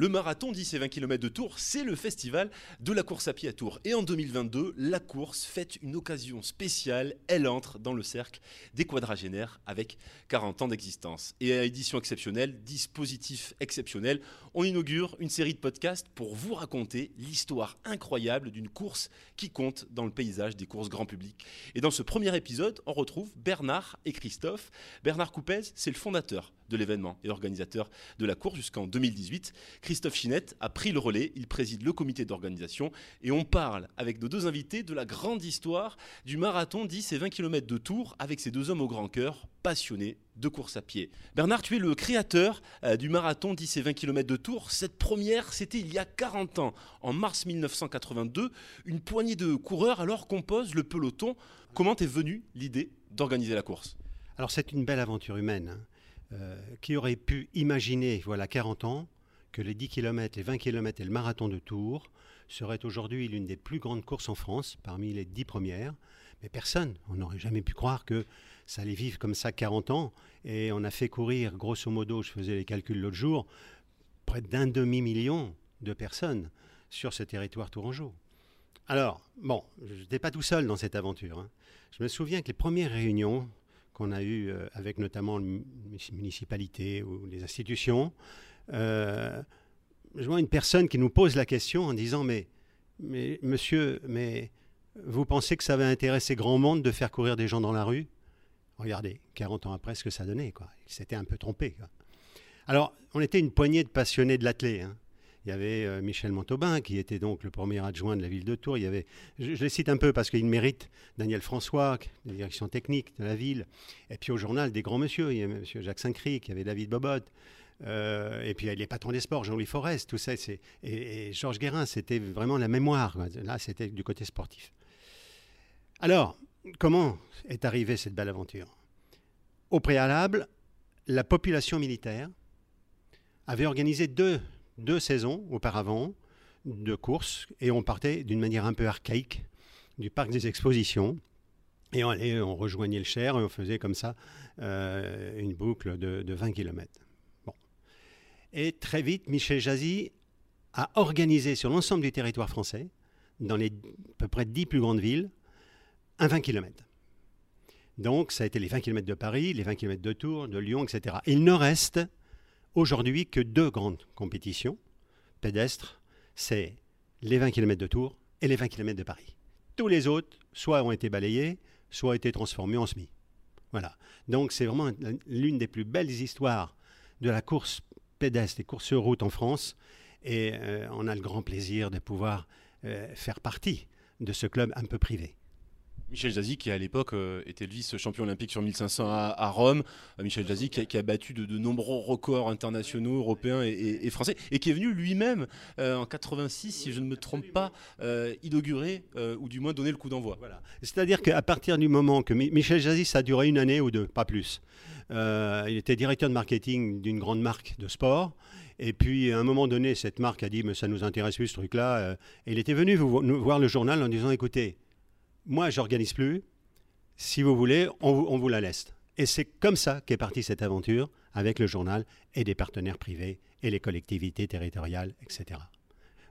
Le marathon 10 et 20 km de Tours, c'est le festival de la course à pied à Tours. Et en 2022, la course fête une occasion spéciale. Elle entre dans le cercle des quadragénaires avec 40 ans d'existence. Et à édition exceptionnelle, dispositif exceptionnel, on inaugure une série de podcasts pour vous raconter l'histoire incroyable d'une course qui compte dans le paysage des courses grand public. Et dans ce premier épisode, on retrouve Bernard et Christophe. Bernard Coupez, c'est le fondateur de l'événement et l'organisateur de la course jusqu'en 2018. Christophe Chinette a pris le relais, il préside le comité d'organisation et on parle avec nos deux invités de la grande histoire du marathon 10 et 20 km de Tours avec ces deux hommes au grand cœur passionnés de course à pied. Bernard, tu es le créateur euh, du marathon 10 et 20 km de Tours. Cette première, c'était il y a 40 ans, en mars 1982. Une poignée de coureurs alors composent le peloton. Comment est venue l'idée d'organiser la course? Alors c'est une belle aventure humaine. Hein. Euh, qui aurait pu imaginer, voilà 40 ans, que les 10 km, les 20 km et le marathon de Tours seraient aujourd'hui l'une des plus grandes courses en France, parmi les 10 premières. Mais personne, on n'aurait jamais pu croire que ça allait vivre comme ça 40 ans. Et on a fait courir, grosso modo, je faisais les calculs l'autre jour, près d'un demi-million de personnes sur ce territoire tourangeau. Alors, bon, je n'étais pas tout seul dans cette aventure. Hein. Je me souviens que les premières réunions, qu'on a eu euh, avec notamment les municipalités ou les institutions, euh, je vois une personne qui nous pose la question en disant mais, mais monsieur, mais vous pensez que ça va intéresser grand monde de faire courir des gens dans la rue? Regardez, 40 ans après, ce que ça donnait. Quoi. Il s'était un peu trompé. Alors, on était une poignée de passionnés de l'athlé. Hein. Il y avait euh, Michel Montauban, qui était donc le premier adjoint de la ville de Tours. Il y avait, je, les cite un peu parce qu'ils méritent, Daniel François, la direction technique de la ville. Et puis au journal, des grands monsieur. Il y avait M. Jacques Saint-Cric, il y avait David Bobot. Euh, et puis les patrons des sports, Jean-Louis Forest, tout ça. Et, et Georges Guérin, c'était vraiment la mémoire. Là, c'était du côté sportif. Alors, comment est arrivée cette belle aventure? Au préalable, la population militaire avait organisé deux deux saisons auparavant de courses et on partait d'une manière un peu archaïque du parc des expositions. Et on, rejoignait le Cher et on faisait comme ça euh, une boucle de, 20 km. Bon. Et très vite, Michel Jazzy a organisé sur l'ensemble du territoire français, dans les à peu près 10 plus grandes villes, un 20 km. Donc, ça a été les 20 km de Paris, les 20 km de Tours, de Lyon, etc. Il ne reste aujourd'hui que deux grandes compétitions pédestres, c'est les 20 km de Tours et les 20 km de Paris. Tous les autres, soit ont été balayés, soit ont été transformés en semi. Voilà. Donc c'est vraiment l'une des plus belles histoires de la course pédestre et course route en France. Et euh, on a le grand plaisir de pouvoir euh, faire partie de ce club un peu privé. Michel Jazzy, qui à l'époque euh, était le vice-champion olympique sur 1500 à, Rome. Euh, Michel Jazzy, qui a, battu de, nombreux records internationaux, européens et, français, et qui est venu lui-même euh, en 86, si je ne me trompe pas, inaugurer ou du moins donner le coup d'envoi. C'est-à-dire qu'à partir du moment que Michel Jazzy, ça a duré une année ou deux, pas plus. il était directeur de marketing d'une grande marque de sport. Et puis, à un moment donné, cette marque a dit, mais ça nous intéresse plus ce truc-là. et il était venu voir le journal en disant, écoutez, moi, j'organise plus. Si vous voulez, on, vous la laisse. Et c'est comme ça qu'est partie cette aventure avec le journal et des partenaires privés et les collectivités territoriales, etc.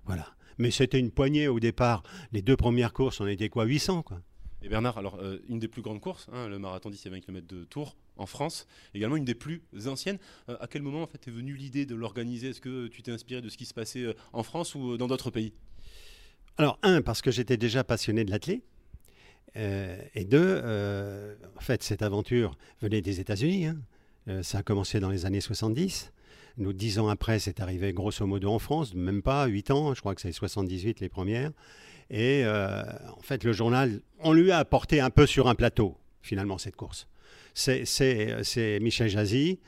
Voilà. Mais c'était une poignée au départ. Les deux premières courses, on était quoi 800 quoi. Et Bernard, alors euh, une des plus grandes courses, hein, le marathon 10 et 20 km de Tours en France, également une des plus anciennes. Euh, à quel moment en fait est venue l'idée de l'organiser? Est-ce que tu t'es inspiré de ce qui se passait euh, en France ou dans d'autres pays? Alors un, parce que j'étais déjà passionné de l'athlète. Euh, et deux, euh, en fait, cette aventure venait des États-Unis. Hein. Euh, ça a commencé dans les années 70. Nous, dix ans après, c'est arrivé grosso modo en France, même pas huit ans, je crois que c'est 78 les premières. Et en fait, le journal, on lui a apporté un peu sur un plateau, finalement, cette course. C'est Michel Jazzy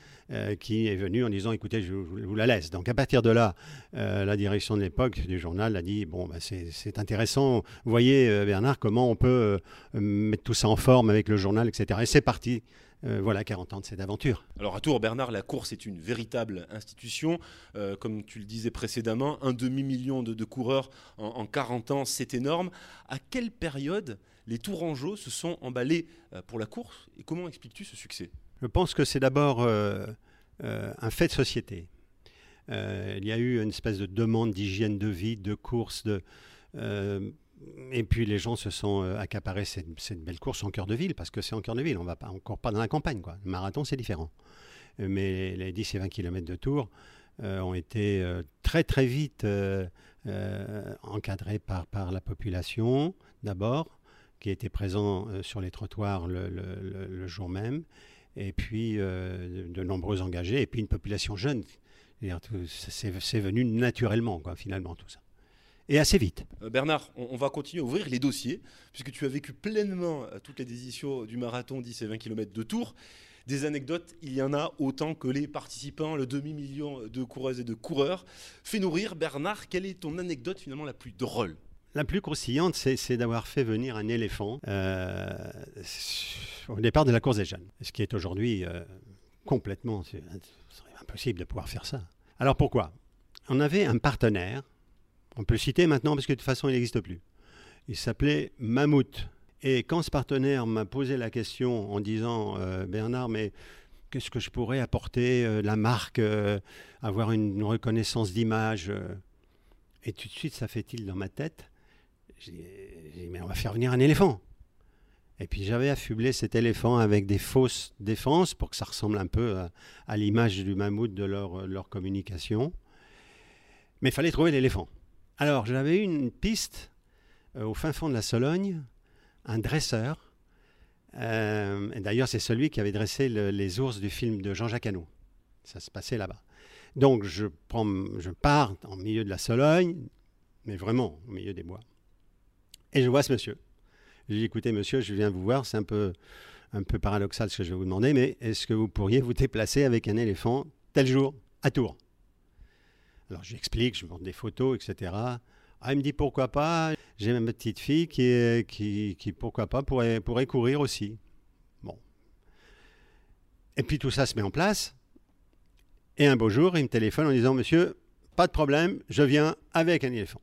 qui est venu en disant écoutez, je, vous la laisse. Donc à partir de là, la direction de l'époque du journal a dit bon, bah, c'est intéressant. Vous voyez, Bernard, comment on peut mettre tout ça en forme avec le journal, etc. Et c'est parti. Voilà 40 ans de cette aventure. Alors à Tours, Bernard, la course est une véritable institution. comme tu le disais précédemment, un demi-million de, coureurs en, en 40 ans, c'est énorme. À quelle période les Tourangeaux se sont emballés euh, pour la course et comment expliques-tu ce succès? Je pense que c'est d'abord euh, euh, un fait de société. Euh, il y a eu une espèce de demande d'hygiène de vie, de course, de, et puis les gens se sont accaparés cette, belle course en cœur de ville, parce que c'est en cœur de ville, on va pas encore pas dans la campagne. Quoi. Le marathon, c'est différent. Mais les 10 et 20 km de tour ont été très très vite encadrés par, la population, d'abord, qui était présent sur les trottoirs le jour même et puis euh, de nombreux engagés, et puis une population jeune. C'est venu naturellement, quoi, finalement, tout ça. Et assez vite. Euh, Bernard, on, va continuer à ouvrir les dossiers, puisque tu as vécu pleinement euh, toutes les éditions du marathon 10 et 20 km de Tours. Des anecdotes, il y en a autant que les participants, le demi-million de coureuses et de coureurs. Fais nourrir, Bernard, quelle est ton anecdote finalement la plus drôle? La plus croustillante, c'est d'avoir fait venir un éléphant euh, au départ de la course des jeunes, ce qui est aujourd'hui euh, complètement impossible de pouvoir faire ça. Alors pourquoi? On avait un partenaire, on peut le citer maintenant parce que de toute façon il n'existe plus. Il s'appelait Mammouth. Et quand ce partenaire m'a posé la question en disant euh, Bernard, mais qu'est-ce que je pourrais apporter la marque, avoir une reconnaissance d'image Et tout de suite, ça fait-il dans ma tête j'ai dit, mais on va faire venir un éléphant. Et puis j'avais affublé cet éléphant avec des fausses défenses pour que ça ressemble un peu à, l'image du mammouth de leur, leur communication. Mais il fallait trouver l'éléphant. Alors j'avais eu une piste euh, au fin fond de la Sologne, un dresseur. Euh, D'ailleurs, c'est celui qui avait dressé les ours du film de Jean-Jacques Hano. Ça se passait là-bas. Donc je, prends, je pars en milieu de la Sologne, mais vraiment au milieu des bois. Et je vois ce monsieur. Je lui dis, écoutez, monsieur, je viens vous voir, c'est un peu, un peu paradoxal ce que je vais vous demander, mais est-ce que vous pourriez vous déplacer avec un éléphant tel jour à Tours? Alors je lui explique, je montre des photos, etc. Ah, il me dit pourquoi pas, j'ai ma petite fille qui, qui, qui, pourquoi pas, pourrait, pourrait courir aussi. Bon. Et puis tout ça se met en place. Et un beau jour, il me téléphone en disant Monsieur, pas de problème, je viens avec un éléphant.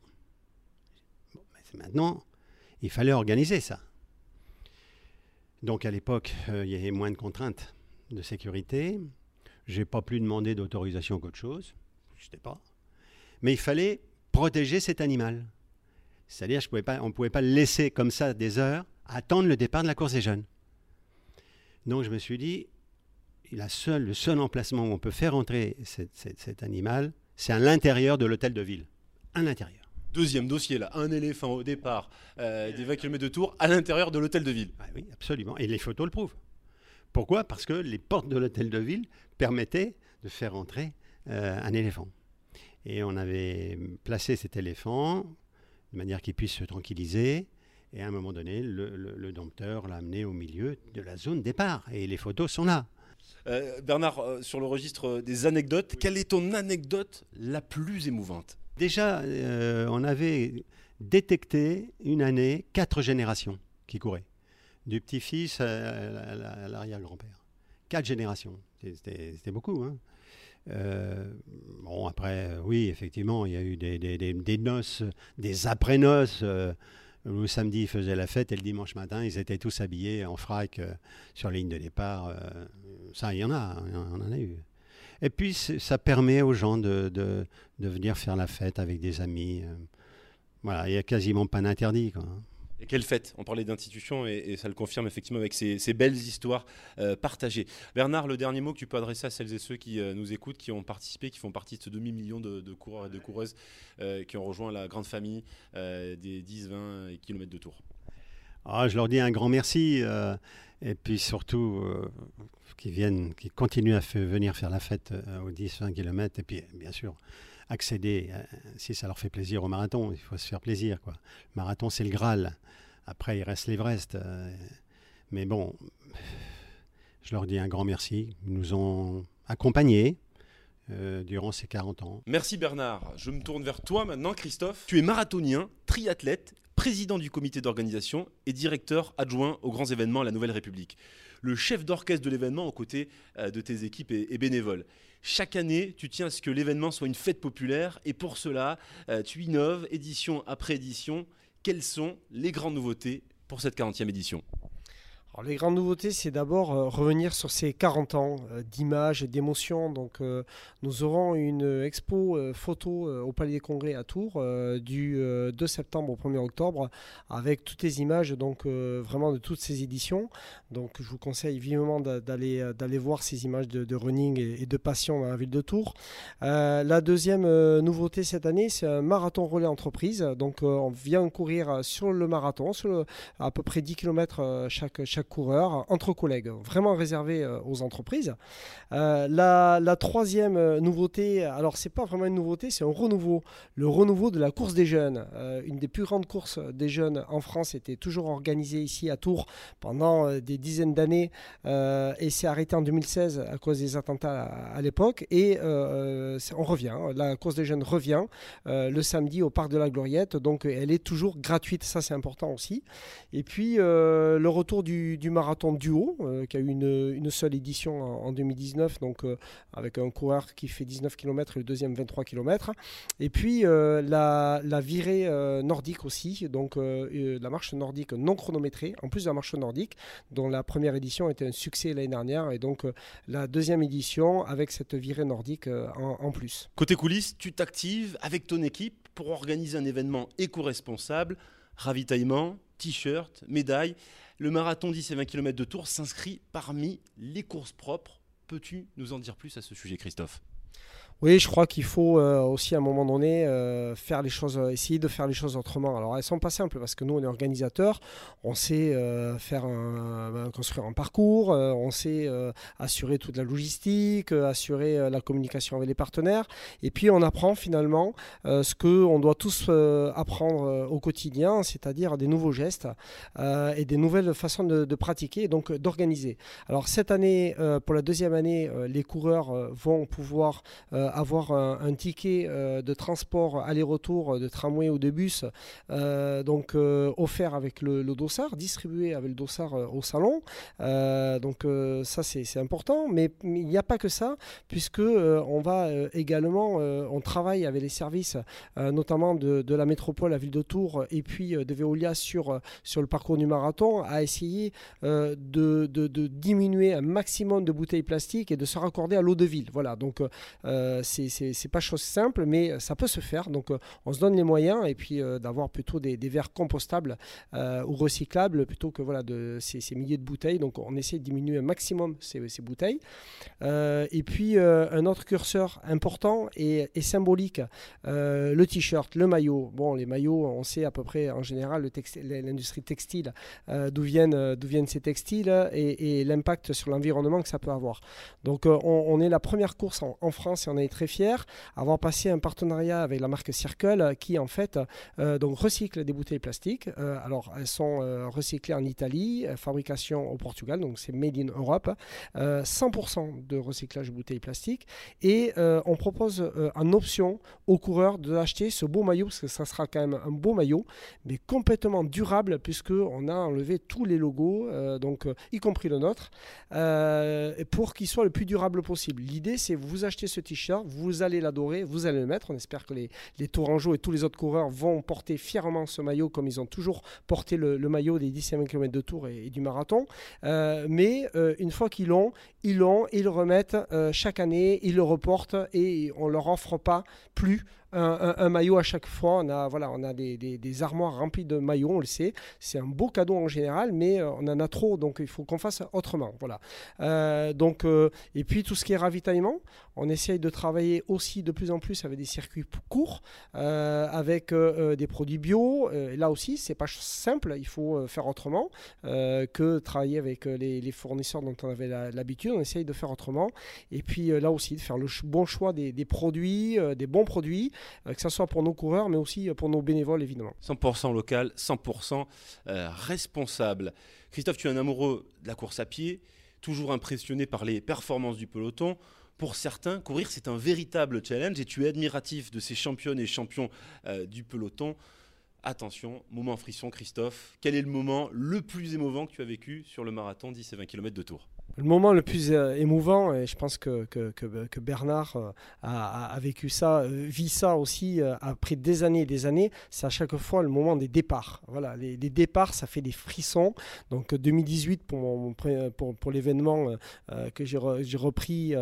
Bon, maintenant, il fallait organiser ça. Donc à l'époque, euh, il y avait moins de contraintes de sécurité. Je n'ai pas plus demandé d'autorisation qu'autre chose. Je sais pas. Mais il fallait protéger cet animal. C'est-à-dire qu'on ne pouvait pas le laisser comme ça des heures, attendre le départ de la course des jeunes. Donc je me suis dit, la seule, le seul emplacement où on peut faire entrer cet animal, c'est à l'intérieur de l'hôtel de ville. À l'intérieur. Deuxième dossier, là, un éléphant au départ euh, des 20 km de tour à l'intérieur de l'hôtel de ville. Ah oui, absolument. Et les photos le prouvent. Pourquoi? Parce que les portes de l'hôtel de ville permettaient de faire entrer euh, un éléphant. Et on avait placé cet éléphant de manière qu'il puisse se tranquilliser. Et à un moment donné, le, dompteur l'a amené au milieu de la zone départ. Et les photos sont là. Euh, Bernard, sur le registre des anecdotes, quelle est ton anecdote la plus émouvante? Déjà, euh, on avait détecté une année quatre générations qui couraient, du petit-fils à, l'arrière-grand-père. Quatre générations, c'était beaucoup. Hein. Euh, bon, après, oui, effectivement, il y a eu des, noces, des après-noces. Euh, le samedi, ils faisaient la fête et le dimanche matin, ils étaient tous habillés en frac sur la ligne de départ. ça, il y en a, on en a eu. Et puis, ça permet aux gens de, de, de, venir faire la fête avec des amis. Euh. Voilà, il n'y a quasiment pas d'interdit. Et quelle fête On parlait d'institution et, ça le confirme effectivement avec ces, belles histoires euh, partagées. Bernard, le dernier mot que tu peux adresser à celles et ceux qui euh, nous écoutent, qui ont participé, qui font partie de ce demi-million de, coureurs et de coureuses qui ont rejoint la grande famille des 10-20 km de tour ah, Je leur dis un grand merci. et puis surtout, qui viennent, qui continuent à venir faire la fête euh, aux 10-20 km. Et puis, bien sûr, accéder, euh, si ça leur fait plaisir au marathon, il faut se faire plaisir. Quoi. Le marathon, c'est le Graal. Après, il reste l'Everest. Euh, mais bon, je leur dis un grand merci. Ils nous ont accompagnés. durant ces 40 ans. Merci Bernard. Je me tourne vers toi maintenant, Christophe. Tu es marathonien, triathlète, président du comité d'organisation et directeur adjoint aux grands événements la Nouvelle République le chef d'orchestre de l'événement aux côtés euh, de tes équipes et, bénévoles. Chaque année, tu tiens à ce que l'événement soit une fête populaire et pour cela, euh, tu innoves édition après édition. Quelles sont les grandes nouveautés pour cette 40e édition? Les grandes nouveautés, c'est d'abord euh, revenir sur ces 40 ans euh, d'images et d'émotions. Donc, euh, nous aurons une expo photo au Palais des Congrès à Tours du 2 septembre au 1er octobre avec toutes les images donc, vraiment de toutes ces éditions. Donc, je vous conseille vivement d'aller, voir ces images de, running et, de passion dans la ville de Tours. la deuxième nouveauté cette année, c'est un marathon relais entreprise. Donc, on vient courir sur le marathon, à peu près 10 km chaque, chaque coureurs entre collègues, vraiment réservé euh, aux entreprises. Euh, la, troisième euh, nouveauté, alors c'est pas vraiment une nouveauté, c'est un renouveau, le renouveau de la course des jeunes. une des plus grandes courses des jeunes en France était toujours organisée ici à Tours pendant des dizaines d'années et s'est arrêtée en 2016 à cause des attentats à, l'époque. Et on revient, la course des jeunes revient le samedi au parc de la Gloriette, donc elle est toujours gratuite, ça c'est important aussi. Et puis le retour du, du marathon duo, euh, qui a eu une, seule édition en, 2019, donc euh, avec un coureur qui fait 19 km et le deuxième 23 km. Et puis euh, la, virée nordique aussi, donc la marche nordique non chronométrée, en plus de la marche nordique, dont la première édition était un succès l'année dernière, et donc la deuxième édition avec cette virée nordique en, en plus. Côté coulisses, tu t'actives avec ton équipe pour organiser un événement éco-responsable, ravitaillement, t-shirt, médaille. Le marathon 10 et 20 km de Tours s'inscrit parmi les courses propres. Peux-tu nous en dire plus à ce sujet, Christophe? Oui, je crois qu'il faut euh, aussi à un moment donné euh, faire les choses, euh, essayer de faire les choses autrement. Alors elles sont pas simples parce que nous on est organisateurs, on sait faire construire un parcours, on sait assurer toute la logistique, assurer la communication avec les partenaires, et puis on apprend finalement ce que on doit tous apprendre au quotidien, c'est-à-dire des nouveaux gestes et des nouvelles façons de, de pratiquer et donc d'organiser. Alors cette année, pour la deuxième année, les coureurs vont pouvoir avoir un, ticket euh, de transport aller-retour de tramway ou de bus euh, donc offert avec le, dossard, distribué avec le dossard au salon. donc ça c'est important, mais il n'y a pas que ça, puisque on va également, on travaille avec les services, notamment de, la métropole, la ville de Tours, et puis de Veolia sur, sur le parcours du marathon, à essayer de, de, diminuer un maximum de bouteilles plastiques et de se raccorder à l'eau de ville. Voilà, donc euh, c'est pas chose simple, mais ça peut se faire. Donc, euh, on se donne les moyens et puis euh, d'avoir plutôt des, verres compostables ou recyclables plutôt que voilà, de ces, milliers de bouteilles. Donc, on essaie de diminuer un maximum ces, bouteilles. et puis, un autre curseur important et, symbolique, le t-shirt, le maillot. Bon, les maillots, on sait à peu près en général l'industrie textile, d'où viennent, viennent ces textiles et, l'impact sur l'environnement que ça peut avoir. Donc, on, est la première course en, France et on très fiers avoir passé un partenariat avec la marque Circle euh, qui en fait euh, donc recycle des bouteilles plastiques. Euh, alors elles sont recyclées en Italie, fabrication au Portugal, donc c'est made in Europe, 100% de recyclage de bouteilles plastiques et on propose en option aux coureurs d'acheter ce beau maillot parce que ça sera quand même un beau maillot, mais complètement durable puisque on a enlevé tous les logos, donc y compris le nôtre, pour qu'il soit le plus durable possible. L'idée c'est vous achetez ce t-shirt vous allez l'adorer, vous allez le mettre. On espère que les, Tourangeaux et tous les autres coureurs vont porter fièrement ce maillot comme ils ont toujours porté le, maillot des 10 km de Tour et, du marathon. Euh, mais euh, une fois qu'ils l'ont, ils l'ont, ils le remettent euh, chaque année, ils le reportent et on ne leur offre pas plus un, maillot à chaque fois. On a, voilà, on a des, armoires remplies de maillots, on le sait. C'est un beau cadeau en général, mais euh, on en a trop, donc il faut qu'on fasse autrement. Voilà. Euh, donc, euh, et puis tout ce qui est ravitaillement, on essaye de travailler aussi de plus en plus avec des circuits courts, avec des produits bio. là aussi, c'est pas simple, il faut faire autrement que travailler avec les, fournisseurs dont on avait l'habitude. On essaye de faire autrement. Et puis là aussi, de faire le bon choix des, produits, des bons produits que ce soit pour nos coureurs, mais aussi pour nos bénévoles, évidemment. 100% local, 100% euh, responsable. Christophe, tu es un amoureux de la course à pied, toujours impressionné par les performances du peloton. Pour certains, courir, c'est un véritable challenge et tu es admiratif de ces championnes et champions euh, du peloton. Attention, moment frisson, Christophe. Quel est le moment le plus émouvant que tu as vécu sur le marathon 10 et 20 km de Tours? Le moment le plus euh, émouvant, et je pense que, Bernard euh, a, vécu ça, euh, vit ça aussi après des années et des années, c'est à chaque fois le moment des départs. Voilà, les, départs, ça fait des frissons. Donc 2018 pour, pour, l'événement que j'ai repris,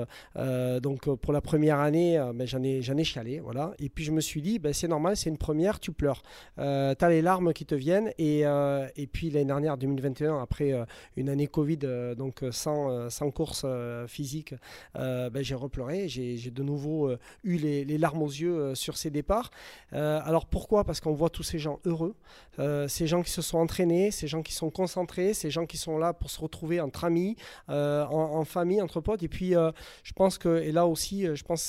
donc pour la première année, ben, j'en ai, ai chialé. Voilà. Et puis je me suis dit, ben, c'est normal, c'est une première, tu pleures. tu as les larmes qui te viennent. Et, et puis l'année dernière, 2021, après une année Covid, donc sans euh, sans, course euh, physique, euh, ben, j'ai repleuré. J'ai de nouveau eu les, larmes aux yeux sur ces départs. alors pourquoi? Parce qu'on voit tous ces gens heureux, ces gens qui se sont entraînés, ces gens qui sont concentrés, ces gens qui sont là pour se retrouver entre amis, en, famille, entre potes. Et puis, je pense que, et là aussi, je pense que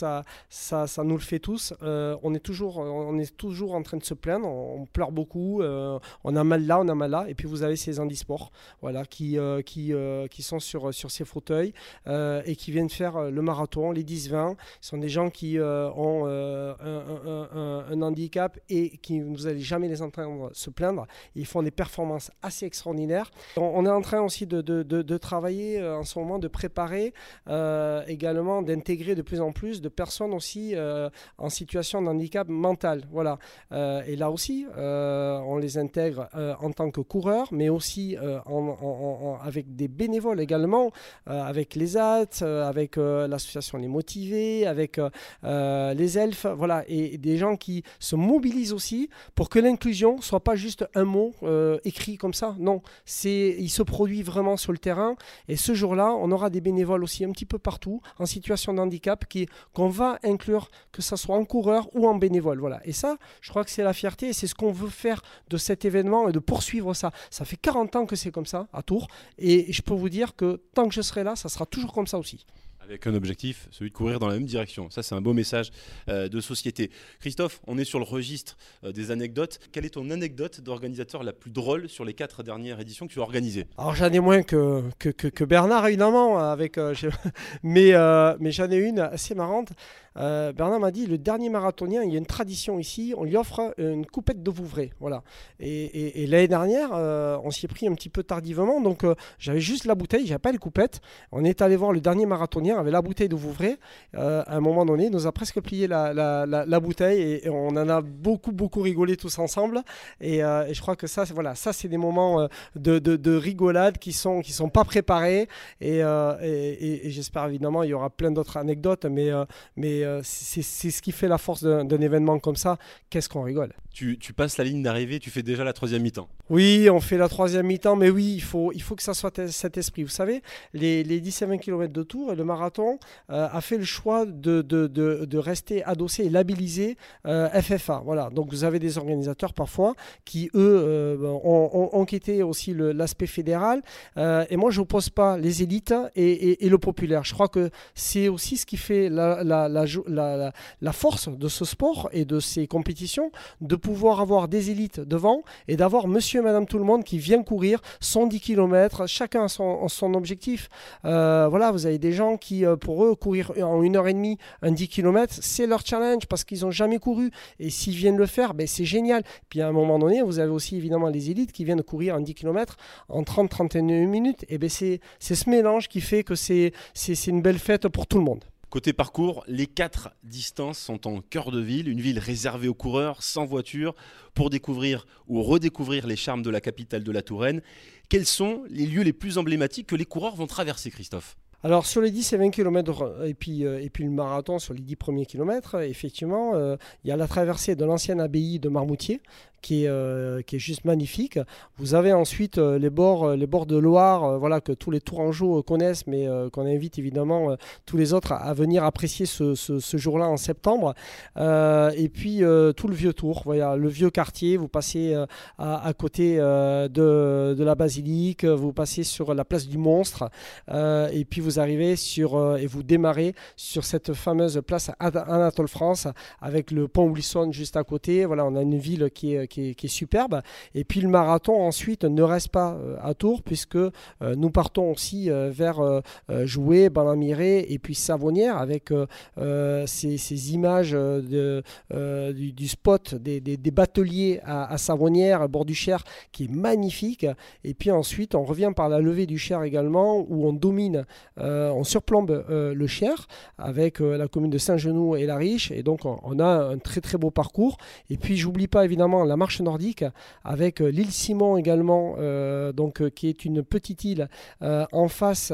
ça, ça, nous le fait tous. on, est toujours, on est toujours en train de se plaindre, on, pleure beaucoup, on a mal là, on a mal là. Et puis, vous avez ces handisports voilà, qui, qui, qui sont sur, sur ces fauteuils euh, et qui viennent faire euh, le marathon, les 10-20. Ce sont des gens qui euh, ont un, handicap et qui vous n'allez jamais les entendre se plaindre. Ils font des performances assez extraordinaires. On, est en train aussi de, de, de, travailler en ce moment, de préparer également, d'intégrer de plus en plus de personnes aussi en situation de handicap mental. Voilà. et là aussi, on les intègre en tant que coureurs, mais aussi avec des bénévoles également euh, avec les AT, euh, avec euh, l'association Les Motivés, avec les elfes, voilà, et, des gens qui se mobilisent aussi pour que l'inclusion soit pas juste un mot écrit comme ça. Non, il se produit vraiment sur le terrain. Et ce jour-là, on aura des bénévoles aussi un petit peu partout en situation de handicap qu'on va inclure, que ce soit en coureur ou en bénévole. Voilà. Et ça, je crois que c'est la fierté et c'est ce qu'on veut faire de cet événement et de poursuivre ça. Ça fait 40 ans que c'est comme ça à Tours. Et je peux vous dire que tant que je serai là, ça sera toujours comme ça aussi. Avec un objectif, celui de courir dans la même direction. Ça, c'est un beau message euh, de société. Christophe, on est sur le registre euh, des anecdotes. Quelle est ton anecdote d'organisateur la plus drôle sur les quatre dernières éditions que tu as organisées? Alors, j'en ai moins que, que, que, Bernard, évidemment, avec, euh, mais, mais j'en ai une assez marrante. Bernard m'a dit le dernier marathonien, il y a une tradition ici, on lui offre une coupette de Vouvray. Voilà. Et, l'année dernière, on s'y est pris un petit peu tardivement, donc j'avais juste la bouteille, j'avais pas les coupettes. On est allé voir le dernier marathonien avec la bouteille de Vouvray. à un moment donné, nous a presque plié la, bouteille et, on en a beaucoup, beaucoup rigolé tous ensemble. Et, je crois que ça, voilà, ça c'est des moments de, rigolade qui sont, qui sont pas préparés. Et, j'espère évidemment, il y aura plein d'autres anecdotes, mais, mais euh, c'est ce qui fait la force d'un événement comme ça. Qu'est-ce qu'on rigole? Tu, passes la ligne d'arrivée, tu fais déjà la troisième mi-temps. Oui, on fait la troisième mi-temps, mais oui, il faut, il faut que ça soit cet esprit. Vous savez, les, les 10 et 20 km de tour le marathon euh, a fait le choix de, de, de, de rester adossé et labellisé euh, FFA. Voilà. Donc vous avez des organisateurs parfois qui, eux, ont, ont, quitté aussi l'aspect fédéral. et moi, je n'oppose pas les élites et, et, le populaire. Je crois que c'est aussi ce qui fait la, la, la force de ce sport et de ces compétitions, pouvoir avoir des élites devant et d'avoir monsieur et madame tout le monde qui vient courir 110 km, chacun son, son objectif. Euh, voilà, vous avez des gens qui, euh, pour eux, courir en une heure et demie un 10 km, c'est leur challenge parce qu'ils n'ont jamais couru. Et s'ils viennent le faire, ben, c'est génial. Puis à un moment donné, vous avez aussi évidemment les élites qui viennent courir un 10 km en 30-31 minutes. Et ben, c'est ce mélange qui fait que c'est une belle fête pour tout le monde. Côté parcours, les quatre distances sont en cœur de ville, une ville réservée aux coureurs, sans voiture, pour découvrir ou redécouvrir les charmes de la capitale de la Touraine. Quels sont les lieux les plus emblématiques que les coureurs vont traverser, Christophe? Alors sur les 10 et 20 km et puis, euh, et puis le marathon sur les 10 premiers kilomètres, effectivement, euh, il y a la traversée de l'ancienne abbaye de Marmoutier qui est, euh, qui est juste magnifique. Vous avez ensuite les, bords, les bords de Loire, voilà, que tous les Tourangeaux connaissent, mais qu'on invite évidemment tous les autres à, venir apprécier ce, ce, jour-là en septembre. et puis tout le vieux tour, voilà, le vieux quartier, vous passez à, à, côté de, de, la basilique, vous passez sur la place du monstre, et puis vous vous arrivez sur, et vous démarrez sur cette fameuse place Anatole France avec le pont Wilson juste à côté. Voilà, on a une ville qui est, qui est, superbe. Et puis le marathon ensuite ne reste pas à Tours puisque nous partons aussi vers Jouer, Balamiré et puis Savonnière avec ces, images de, du, spot des, des, bateliers à, à à bord du Cher, qui est magnifique. Et puis ensuite, on revient par la levée du Cher également, où on domine, euh, on surplombe euh, le Cher avec euh, la commune de Saint-Genoux et la Riche. Et donc, on, a un très très beau parcours. Et puis, j'oublie pas évidemment la marche nordique avec l'île Simon également, donc, qui est une petite île en face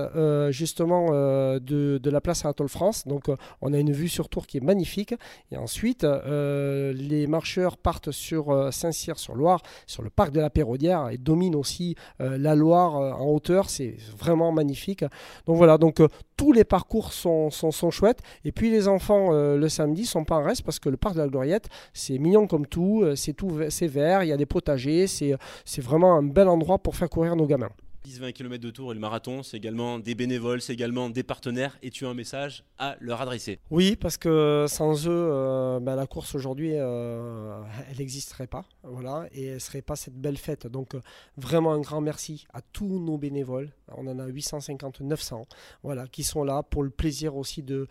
justement de, la place Anatole France. Donc, on a une vue sur Tours qui est magnifique. Et ensuite, les marcheurs partent sur Saint-Cyr-sur-Loire, sur le parc de la Pérodière et dominent aussi la Loire en hauteur. C'est vraiment magnifique. Donc voilà, donc euh, tous les parcours sont, sont, chouettes. Et puis les enfants euh, le samedi sont pas en reste parce que le parc de la Gloriette, c'est mignon comme tout, euh, c'est tout, c'est vert, il y a des potagers, c'est vraiment un bel endroit pour faire courir nos gamins. 10-20 km de tour et le marathon, c'est également des bénévoles, c'est également des partenaires. Et tu as un message à leur adresser Oui, parce que sans eux, euh, bah, la course aujourd'hui, euh, elle n'existerait pas. Voilà, et elle ne serait pas cette belle fête. Donc, euh, vraiment un grand merci à tous nos bénévoles. On en a 850, 900, voilà, qui sont là pour le plaisir aussi de,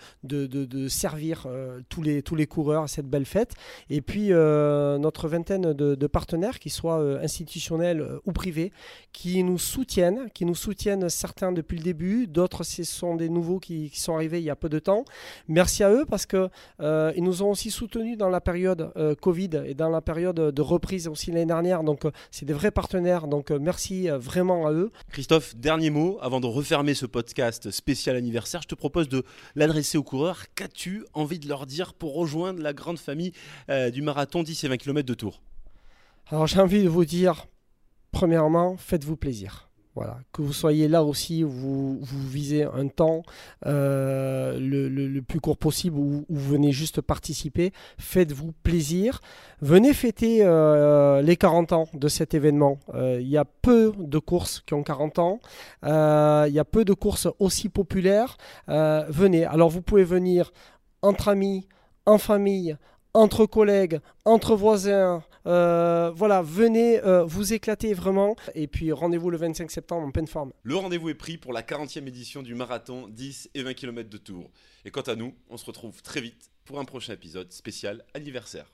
servir tous, les, tous les coureurs à cette belle fête. Et puis, notre vingtaine de partenaires, qu'ils soient institutionnels ou privés, qui nous soutiennent qui nous soutiennent certains depuis le début, d'autres ce sont des nouveaux qui, sont arrivés il y a peu de temps. Merci à eux parce que euh, ils nous ont aussi soutenus dans la période euh, Covid et dans la période de reprise aussi l'année dernière. Donc euh, c'est des vrais partenaires. Donc merci vraiment à eux. Christophe, dernier mot avant de refermer ce podcast spécial anniversaire. Je te propose de l'adresser aux coureurs. Qu'as-tu envie de leur dire pour rejoindre la grande famille du marathon 10 et 20 km de Tours? Alors j'ai envie de vous dire, premièrement, faites-vous plaisir. Voilà, que vous soyez là aussi, vous, vous visez un temps euh, le, plus court possible ou vous venez juste participer, faites-vous plaisir. Venez fêter euh, les 40 ans de cet événement. Euh, il y a peu de courses qui ont 40 ans, il y a peu de courses aussi populaires. venez, alors vous pouvez venir entre amis, en famille, entre collègues, entre voisins. Euh, voilà, venez euh, vous éclater vraiment. Et puis rendez-vous le 25 septembre en pleine forme. Le rendez-vous est pris pour la 40e édition du marathon 10 et 20 km de Tours. Et quant à nous, on se retrouve très vite pour un prochain épisode spécial anniversaire.